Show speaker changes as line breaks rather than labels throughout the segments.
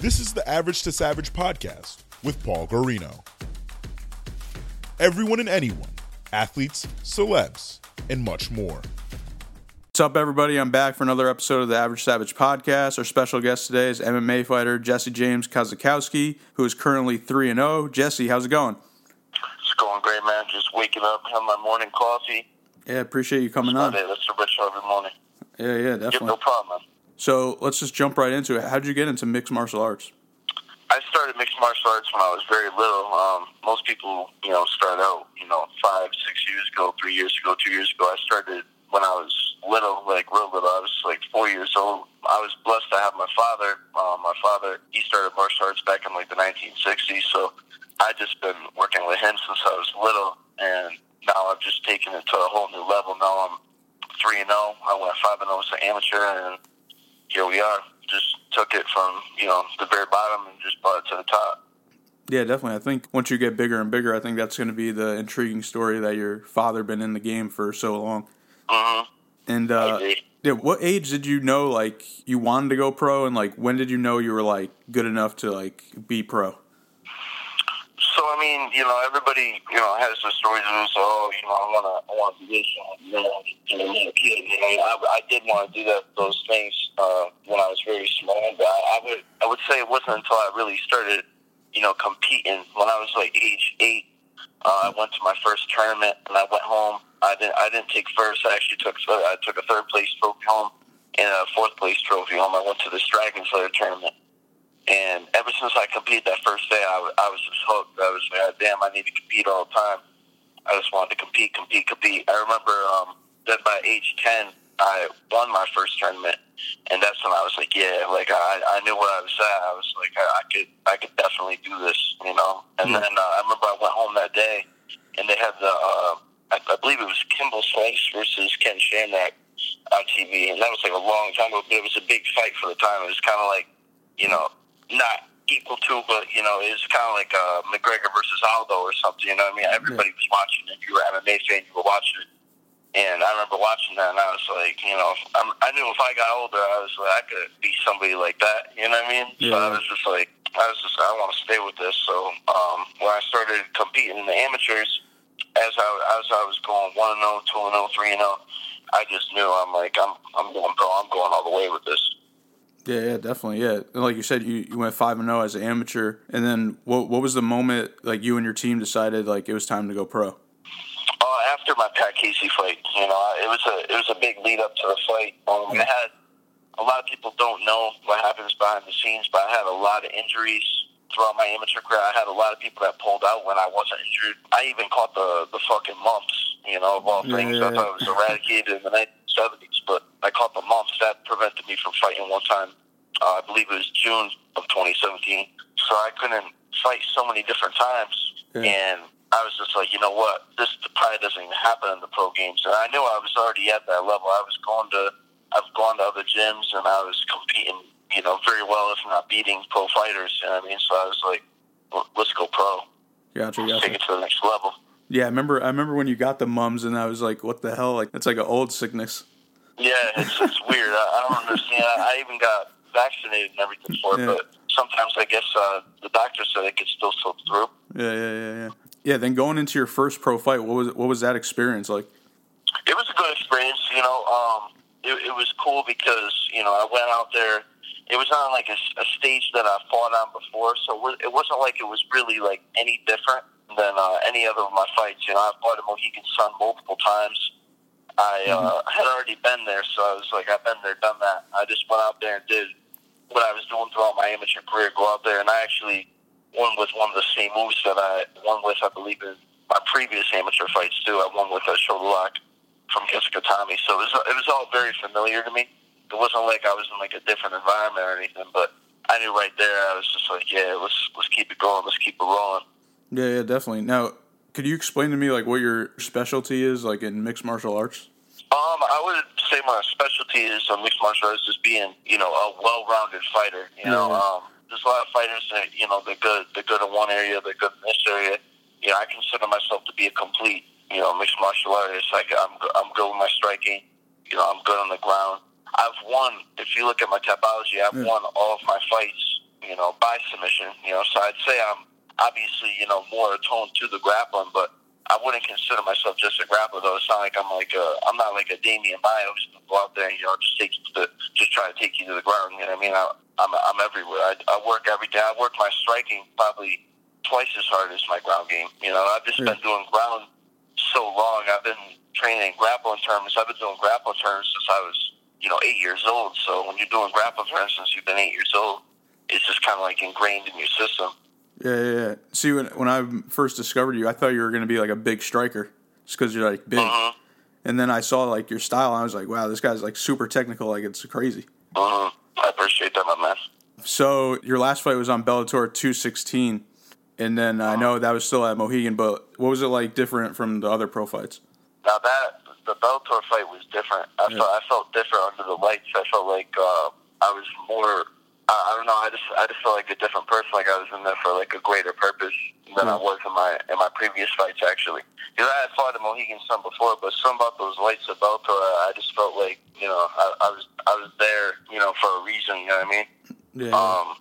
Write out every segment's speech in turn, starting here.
This is the Average to Savage podcast with Paul Guarino. Everyone and anyone, athletes, celebs, and much more.
What's up, everybody? I'm back for another episode of the Average Savage podcast. Our special guest today is MMA fighter Jesse James Kosakowski, who is currently 3 0. Jesse, how's it going?
It's going great, man. Just waking up, having my morning coffee.
Yeah, appreciate you coming
That's
on.
it. That's the ritual every morning.
Yeah, yeah,
Yep,
definitely.
no problem, man.
So let's just jump right into it. How did you get into mixed martial arts?
I started mixed martial arts when I was very little. Um, most people, you know, start out, you know, five, six years ago, three years ago, two years ago. I started when I was little, like real little. I was like four years old. I was blessed to have my father. Uh, my father, he started martial arts back in like the 1960s. So I've just been working with him since I was little, and now I've just taken it to a whole new level. Now I'm three and zero. I went five and zero as an amateur, and here we are. Just took it from you know the very bottom and just brought it to the top.
Yeah, definitely. I think once you get bigger and bigger, I think that's going to be the intriguing story that your father been in the game for so long.
hmm
And uh, yeah, what age did you know like you wanted to go pro, and like when did you know you were like good enough to like be pro?
So I mean, you know, everybody, you know, has the stories of this. Oh, you know, I want to, I want to do this. You know, you know, you know, I, I did want to do that, those things uh, when I was very small. But I, I would, I would say it wasn't until I really started, you know, competing when I was like age eight. Uh, I went to my first tournament and I went home. I didn't, I didn't take first. I actually took, I took a third place trophy home and a fourth place trophy home. I went to this Dragon Slayer tournament. And ever since I competed that first day, I, I was just hooked. I was like, damn, I need to compete all the time. I just wanted to compete, compete, compete. I remember um, that by age 10, I won my first tournament. And that's when I was like, yeah, like I, I knew where I was at. I was like, I, I could, I could definitely do this, you know. And
Yeah.
then uh, I remember I went home that day, and they had the, uh, I, I believe it was Kimbo Slice versus Ken Shamrock on TV, and that was like a long time ago. But it was a big fight for the time. It was kind of like, you know, not equal to, but you know, it was kind of like uh, McGregor versus Aldo or something. You know what I mean? Everybody was watching it. You were an MMA fan, you were watching it. And I remember watching that, and I was like, you know, I'm, I knew if I got older, I was like, I could be somebody like that. You know what I mean? So I was just like, I was just, I want to stay with this. So um, when I started competing in the amateurs, as I as I was going one and zero, two and zero, three and zero, I just knew I'm like, I'm I'm going pro. I'm going all the way with this.
Yeah, yeah, definitely. Yeah, and like you said, you, you went five and zero as an amateur, and then what what was the moment like you and your team decided like it was time to go pro?
Uh, after my Pat Casey fight, you know, it was a it was a big lead up to the fight. Um, I had a lot of people don't know what happens behind the scenes, but I had a lot of injuries throughout my amateur career. I had a lot of people that pulled out when I wasn't injured. I even caught the the fucking mumps. You know, of all
Yeah,
things,
yeah,
I thought it was eradicated in the 1970s, but I caught the mumps. That prevented me from fighting one time. Uh, I believe it was June of 2017. So I couldn't fight so many different times,
Yeah.
and I was just like, you know what, this probably doesn't even happen in the pro games. And I knew I was already at that level. I was going to, I've gone to other gyms, and I was competing, you know, very well, if not beating pro fighters. You know what I mean? So I was like, let's go pro,
Gotcha,
take
gotcha.
it to the next level.
Yeah, I remember. I remember when you got the mumps, and I was like, "What the hell? Like that's like an old sickness."
Yeah, it's, it's weird. I, I don't understand. I, I even got vaccinated and everything for it,
Yeah.
but sometimes I guess uh, the doctor said it could still slip through.
Yeah, yeah, yeah, yeah. Yeah. Then going into your first pro fight, what was what was that experience like?
it was a good experience. You know, um, it, it was cool because you know I went out there. It was on like a, a stage that I fought on before, so it wasn't like it was really like any different than uh, any other of my fights. You know, I fought a Mohegan Sun multiple times. I uh, had already been there, so I was like, I've been there, done that. I just went out there and did what I was doing throughout my amateur career. Go out there, and I actually won with one of the same moves that I won with, I believe, in my previous amateur fights too. I won with a shoulder lock from kesa gatame, so it was it was all very familiar to me. It wasn't like I was in like a different environment or anything, but I knew right there. I was just like, yeah, let's let's keep it going, let's keep it rolling.
Yeah, yeah, definitely. Now, could you explain to me like what your specialty is, like in mixed martial arts?
Um, I would say my specialty is uh, mixed martial arts, just being you know a well-rounded fighter. You know, um, there's a lot of fighters that you know they're good, they're good in one area, they're good in this area. You know, I consider myself to be a complete you know mixed martial artist. Like I'm I'm good with my striking. You know, I'm good on the ground. I've won. If you look at my topology, I've
Yeah.
won all of my fights. You know, by submission. You know, so I'd say I'm obviously, you know, more attuned to the grappling, but I wouldn't consider myself just a grappler. Though it's not like I'm like a, I'm not like a Demian who's gonna go out there and you know just take you to the, just try to take you to the ground. You know what I mean? I, I'm I'm everywhere. I, I work every day. I work my striking probably twice as hard as my ground game. You know, I've just
Yeah.
been doing ground so long. I've been training grappling terms. I've been doing grappling terms since I was, you know, eight years old. So when you're doing grappling terms since you've been eight years old, it's just kind of like ingrained in your system.
Yeah, yeah, yeah. See, when when I first discovered you, I thought you were going to be like a big striker, just because you're like big.
Mhm.
And then I saw like your style, and I was like, wow, this guy's like super technical. Like it's crazy.
hmm I appreciate that, my man.
So your last fight was on Bellator 216, and then I know that was still at Mohegan. But what was it like different from the other pro fights?
Now that the Bellator fight was different. I
Yeah.
felt I felt different under the lights. I felt like uh, I was more. I, I don't know. I just I just felt like a different person. Like I was in there for like a greater purpose than I was in my in my previous fights actually. Because I had fought at Mohegan Sun before, but some about those lights at Bellator, I, I just felt like you know I, I was I was there you know for a reason. You know what I mean?
Yeah,
Um,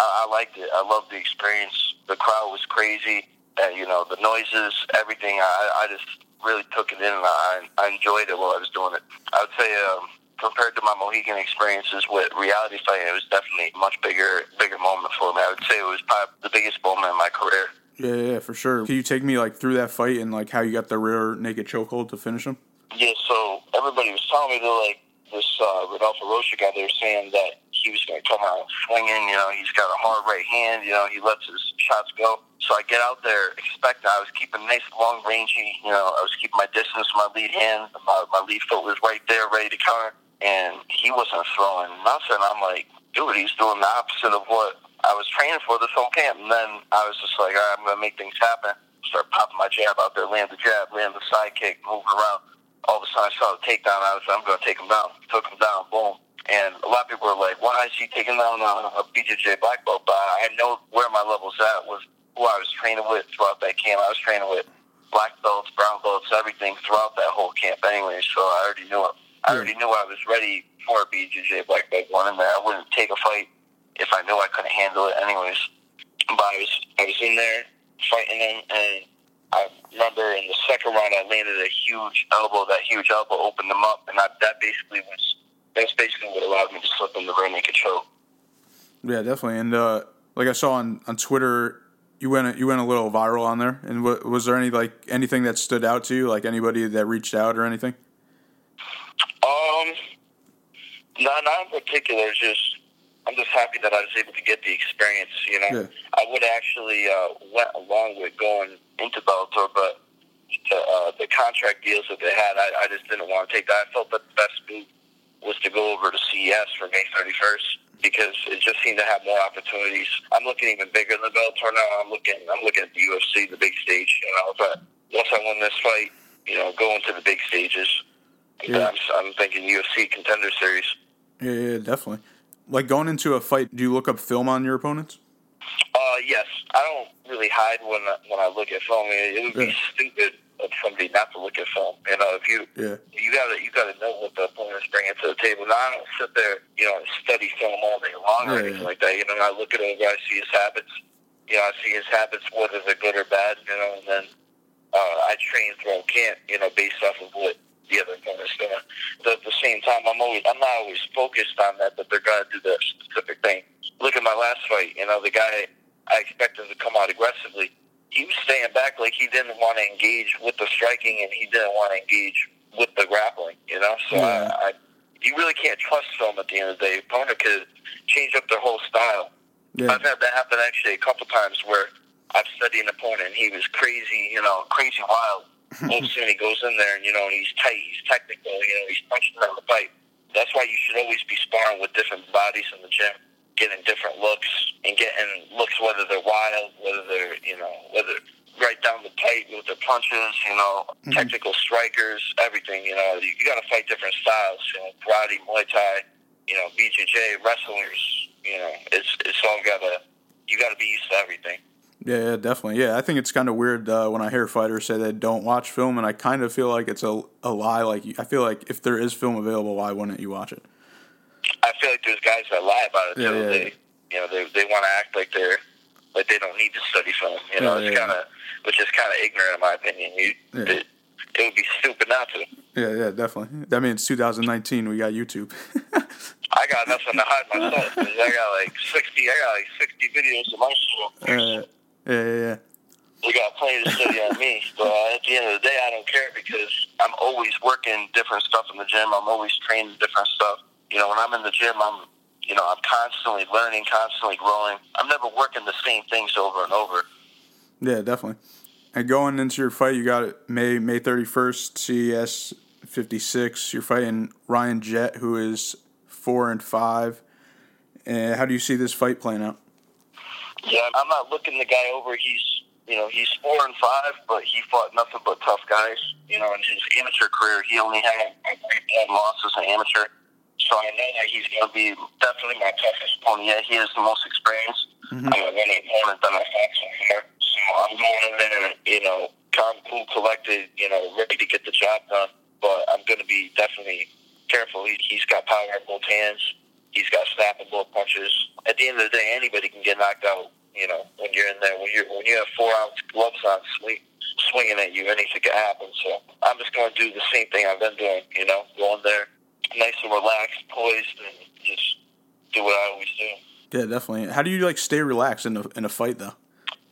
I, I liked it. I loved the experience. The crowd was crazy. And, you know, the noises, everything. I, I just really took it in, and I, I enjoyed it while I was doing it. I would say, um, compared to my Mohegan experiences with reality fighting, it was definitely a much bigger, bigger moment for me. I would say it was probably the biggest moment in my career.
yeah, yeah, yeah, for sure. Can you take me like through that fight and like how you got the rear naked chokehold to finish him?
Yeah, so everybody was telling me that like this uh, Rodolfo Rocha guy, they were saying that he was going to come out swinging. You know, he's got a hard right hand. You know, he lets his shots go. So I get out there expecting. I was keeping nice, long, rangy. You know, I was keeping my distance. My lead hand, my, my lead foot was right there, ready to counter, and he wasn't throwing nothing. I'm like, dude, he's doing the opposite of what I was training for this whole camp. And then I was just like, all right, I'm going to make things happen. Start popping my jab out there, land the jab, land the side kick, moving around all of a sudden I saw the takedown. I was like, I'm going to take him down. Took him down. Boom. And a lot of people were like, why is he taking down a, a BJJ black belt? But I know where my level's at was who I was training with throughout that camp. I was training with black belts, brown belts, everything throughout that whole camp anyway. So I already knew it. I already knew I was ready for a BJJ black belt one and there. I wouldn't take a fight if I knew I couldn't handle it anyways. But I was, I was in there fighting him and I remember in the second round, I landed a huge elbow. That huge elbow opened them up, and I, that basically was that's basically what allowed me to slip in the rear and control.
Yeah, definitely. And uh, like I saw on, on Twitter, you went you went a little viral on there. And wa- was there any like anything that stood out to you, like anybody that reached out or anything?
Um, not not in particular. Just I'm just happy that I was able to get the experience. You know,
Yeah.
I would actually uh, went along with going into Bellator, but the, uh, the contract deals that they had, I, I just didn't want to take that. I felt that the best move was to go over to CES for May 31st because it just seemed to have more opportunities. I'm looking even bigger than Bellator now. I'm looking, I'm looking at the UFC, the big stage. You know, but once I win this fight, you know, go into the big stages.
Yeah.
I'm, I'm thinking UFC contender series.
Yeah, yeah, definitely. Like going into a fight, do you look up film on your opponents?
Uh, yes, I don't really hide when I, when I look at film. It, it would be stupid of somebody not to look at film. You know, if you
Yeah,
you gotta you gotta know what the opponent's bringing to the table. Now I don't sit there, you know, and study film all day long or
Yeah,
anything
yeah.
like that. You know, I look at a guy, I see his habits. You know, I see his habits, whether they're good or bad. You know, and then uh, I train throughout camp. You know, based off of what the other opponent's doing. But at the same time, I'm always I'm not always focused on that, but they're gonna do that specific thing. Look at my last fight. You know, the guy I expected to come out aggressively. He was staying back like he didn't want to engage with the striking, and he didn't want to engage with the grappling. You know, so
Yeah.
I, I you really can't trust film at the end of the day. Opponent could change up their whole style.
yeah,
I've had that happen actually a couple times where I've studied an opponent and he was crazy, you know, crazy wild. All of a sudden he goes in there and you know he's tight, he's technical, you know, he's punching down the pipe. That's why you should always be sparring with different bodies in the gym, getting different looks and getting looks whether they're wild, whether they're you know whether right down the pipe with their punches, you know, mm-hmm. technical strikers, everything. You know, you, you got to fight different styles. You know, karate, Muay Thai, you know, BJJ, wrestlers. You know, it's it's all got to you got to be used to everything.
Yeah, yeah, definitely. Yeah, I think it's kind of weird uh, when I hear fighters say they don't watch film, and I kind of feel like it's a, a lie. Like I feel like if there is film available, why wouldn't you watch it?
I feel like there's guys that lie about it
Yeah,
too.
yeah,
they
yeah.
You know, they they want to act like they're like they don't need to study film. You know, it's kind of which is kind of ignorant in my opinion. You,
Yeah.
it, it would be stupid not to.
Yeah, yeah, definitely. That means 2019. We got YouTube.
I got nothing to hide myself. I got like sixty. I got like sixty videos of my show.
uh, yeah, yeah, yeah.
You got plenty to study on me. But uh, at the end of the day, I don't care because I'm always working different stuff in the gym. I'm always training different stuff. You know, when I'm in the gym, I'm, you know, I'm constantly learning, constantly growing. I'm never working the same things over and over.
Yeah, definitely. And going into your fight, you got it May May 31st, CES 56. You're fighting Ryan Jett, who is four and five. And how do you see this fight playing out?
Yeah, I'm not looking the guy over. He's, you know, he's four and five, but he fought nothing but tough guys. You know, in his amateur career, he only had one loss as an amateur. So I know that he's going to be definitely my toughest opponent. Yeah, he has the most experience.
Mhm.
I'm an opponent that I fought so far. So I'm going in there, you know, calm, cool, collected, you know, ready to get the job done. But I'm going to be definitely careful. He, he's got power in both hands. He's got snap in both punches. At the end of the day, anybody can get knocked out. You know, when you're in there, when you when you have four ounce gloves on, swing, swinging at you, anything can happen. So I'm just going to do the same thing I've been doing. You know, go in there, nice and relaxed, poised, and just do what I always do.
Yeah, definitely. How do you like stay relaxed in a in a fight though?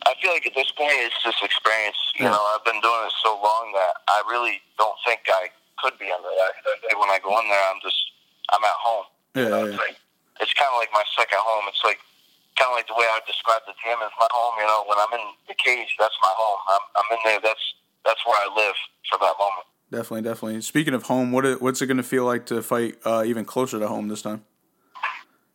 I feel like at this point it's just experience. You
Yeah.
know, I've been doing it so long that I really don't think I could be under that. I think When I go in there, I'm just I'm at home.
Yeah,
You know,
yeah,
it's like it's kind of like my second home. It's like kind of like the way I describe the gym as my home. You know, when I'm in the cage, that's my home. I'm I'm in there. That's that's where I live for that moment.
definitely, definitely. Speaking of home, what it, what's it going to feel like to fight uh, even closer to home this time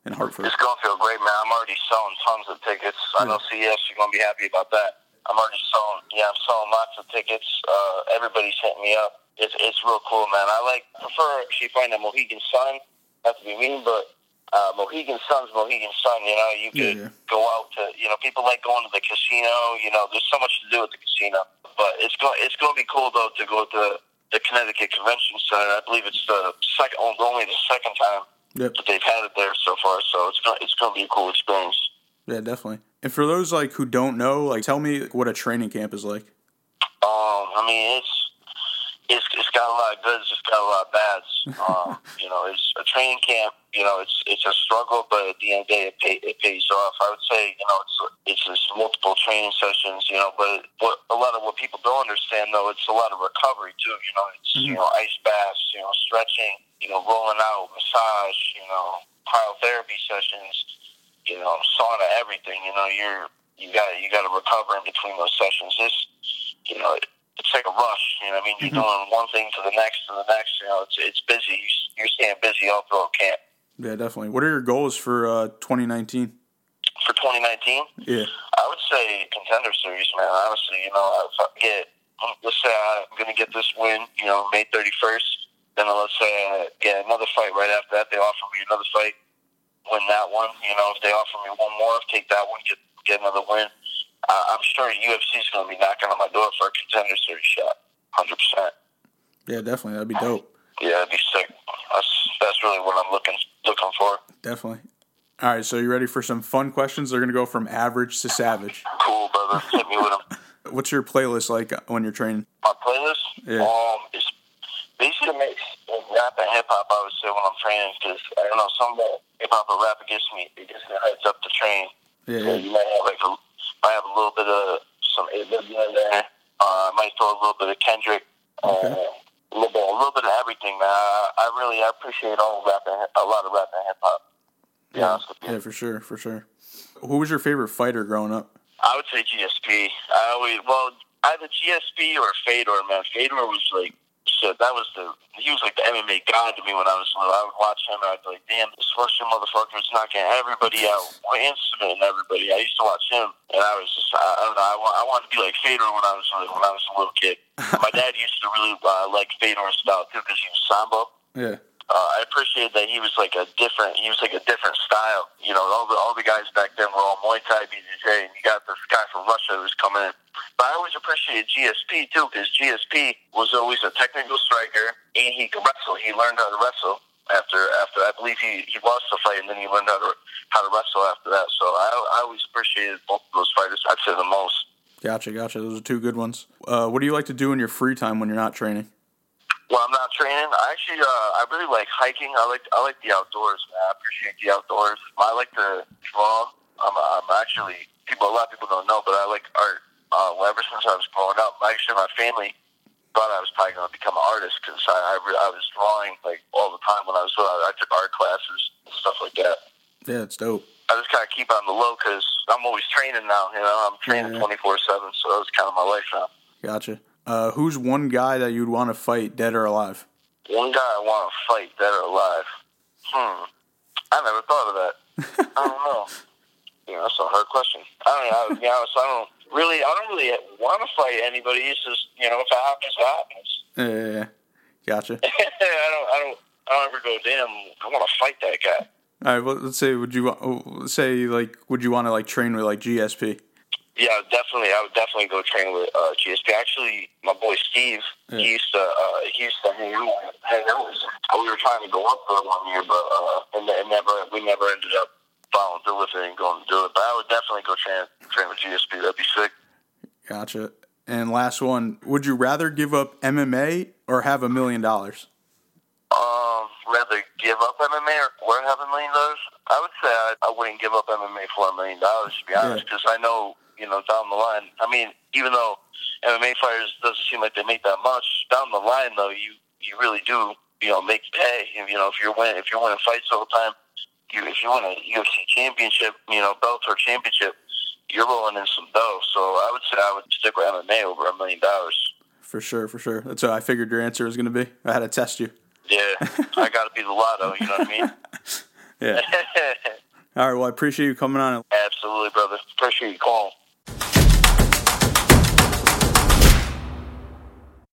in Hartford?
It's gonna feel great, man. I'm already selling tons of tickets. I know CES, you're gonna be happy about that. I'm already selling. Yeah, I'm selling lots of tickets. Uh, everybody's hitting me up. It's it's real cool, man. I like prefer actually find a Mohegan Sun. Not to be mean, but uh, Mohegan Sun's Mohegan Sun. You know, you could
Yeah, yeah.
go out to. You know, people like going to the casino. You know, there's so much to do at the casino. But it's going it's going to be cool though to go to the Connecticut Convention Center. I believe it's the second, only the second time
Yep.
that they've had it there so far. So it's gonna it's gonna be a cool experience.
Yeah, definitely. And for those like who don't know, like tell me what a training camp is like.
Um, I mean it's it's it's got a lot of goods, it's got a lot of bads. Um, you know, it's a training camp. You know, it's it's a struggle, but at the end of the day, it, pay, it pays off. I would say, you know, it's it's just multiple training sessions. You know, but what a lot of what people don't understand though, it's a lot of recovery too. You know, it's you know ice baths, you know, stretching, you know, rolling out, massage, you know, cryotherapy sessions, you know, sauna, everything. You know, you're you got you got to recover in between those sessions. This, you know, it, it's like a rush. You know, what I mean, you're doing one thing to the next to the next. You know, it's it's busy. You're staying busy all throughout camp.
Yeah, definitely. What are your goals for uh, 2019?
For 2019,
Yeah,
I would say contender series, man. Honestly, you know, if I get, let's say I'm going to get this win, you know, May 31st, then let's say I get another fight right after that. They offer me another fight, win that one. You know, if they offer me one more, take that one, get get another win. Uh, I'm sure UFC is going to be knocking on my door for a contender series shot, hundred percent.
yeah, definitely. That'd be dope.
Yeah, it'd be sick. That's that's really what I'm looking looking for.
Definitely. All right, so you ready for some fun questions? They're gonna go from average to savage.
Cool, brother. Hit me with them.
What's your playlist like when you're training?
my playlist.
Yeah.
Um, it's basically a mix of rap and hip hop. I would say when I'm training, because I don't know, some hip hop or rap gets me, it gets me hyped up to train.
Yeah,
So
yeah.
you might have like a, might have a little bit of some A Boogie in there. Uh, I might throw a little bit of Kendrick.
Okay.
Uh, a little bit, a little bit of everything, man. I, really I appreciate all rap and a lot of rap and hip hop.
Yeah,
honest with you.
yeah, for sure, for sure. Who was your favorite fighter growing up?
I would say GSP. I always well either GSP or Fedor. Man, Fedor was like shit. That was the he was like the MMA god to me when I was little. I would watch him and I'd be like, damn, this Russian motherfucker is knocking everybody out and submitting everybody. I used to watch him and I was just I, I don't know. I, I wanted to be like Fedor when I was when I was a little kid. My dad used to really uh, like Fedor's style too because he was sambo
Yeah,
uh, I appreciated that he was like a different. He was like a different style. You know, all the all the guys back then were all Muay Thai, BJJ, and you got this guy from Russia who was coming in. But I always appreciated GSP too because GSP was always a technical striker and he could wrestle. He learned how to wrestle. after after I believe he, he lost the fight and then he learned how to how to wrestle after that. So I I always appreciated both of those fighters. I'd say the most.
Gotcha, gotcha. Those are two good ones. Uh, what do you like to do in your free time when you're not training?
Well, I'm not training. I actually, uh, I really like hiking. I like, I like the outdoors. Man. I appreciate the outdoors. I like to draw. I'm, I'm actually people. A lot of people don't know, but I like art. Uh, well, ever since I was growing up, actually, my family thought I was probably going to become an artist because I, I, I was drawing like all the time when I was little. I took art classes and stuff like that.
Yeah, it's dope.
I just kind of keep on the low because I'm always training now. You know, I'm training twenty four seven, so that's kind of my life now.
Gotcha. Uh, who's one guy that you'd want to fight, dead or alive?
One guy I want to fight, dead or alive. Hmm. I never thought of that. I don't know. You know, that's a hard question. I don't know. To be honest, I don't really. I don't really want to fight anybody. It's just you know, if it happens, it happens.
Yeah, yeah, gotcha.
I don't. I don't. I don't ever go. Damn. I want to fight that guy.
All right. Well, let's say, would you wa- say like, would you want to like train with like GSP?
Yeah, definitely. I would definitely go train with uh, GSP. Actually, my boy Steve,
Yeah.
he used to uh, he used to hang out. Hang out with us. We were trying to go up for one year, but uh, and it never we never ended up following through with it and going to do it. But I would definitely go train train with GSP. That'd be sick.
Gotcha. And last one, would you rather give up MMA or have a million dollars?
Um, rather give up MMA or, or have a million dollars? I would say I, I wouldn't give up MMA for a million dollars, to be honest, because I know, you know, down the line, I mean, even though MMA fighters doesn't seem like they make that much, down the line, though, you, you really do, you know, make pay. You know, if you're winning, if you're winning fights all the time, you, if you win a UFC championship, you know, Bellator championship, you're rolling in some dough. So I would say I would stick with MMA over a million dollars.
For sure, for sure. That's what I figured your answer was going to be. I had to test you.
Yeah, I got to be the lotto. You know what I mean?
Yeah. All right. Well, I appreciate you coming on.
Absolutely, brother. Appreciate you calling.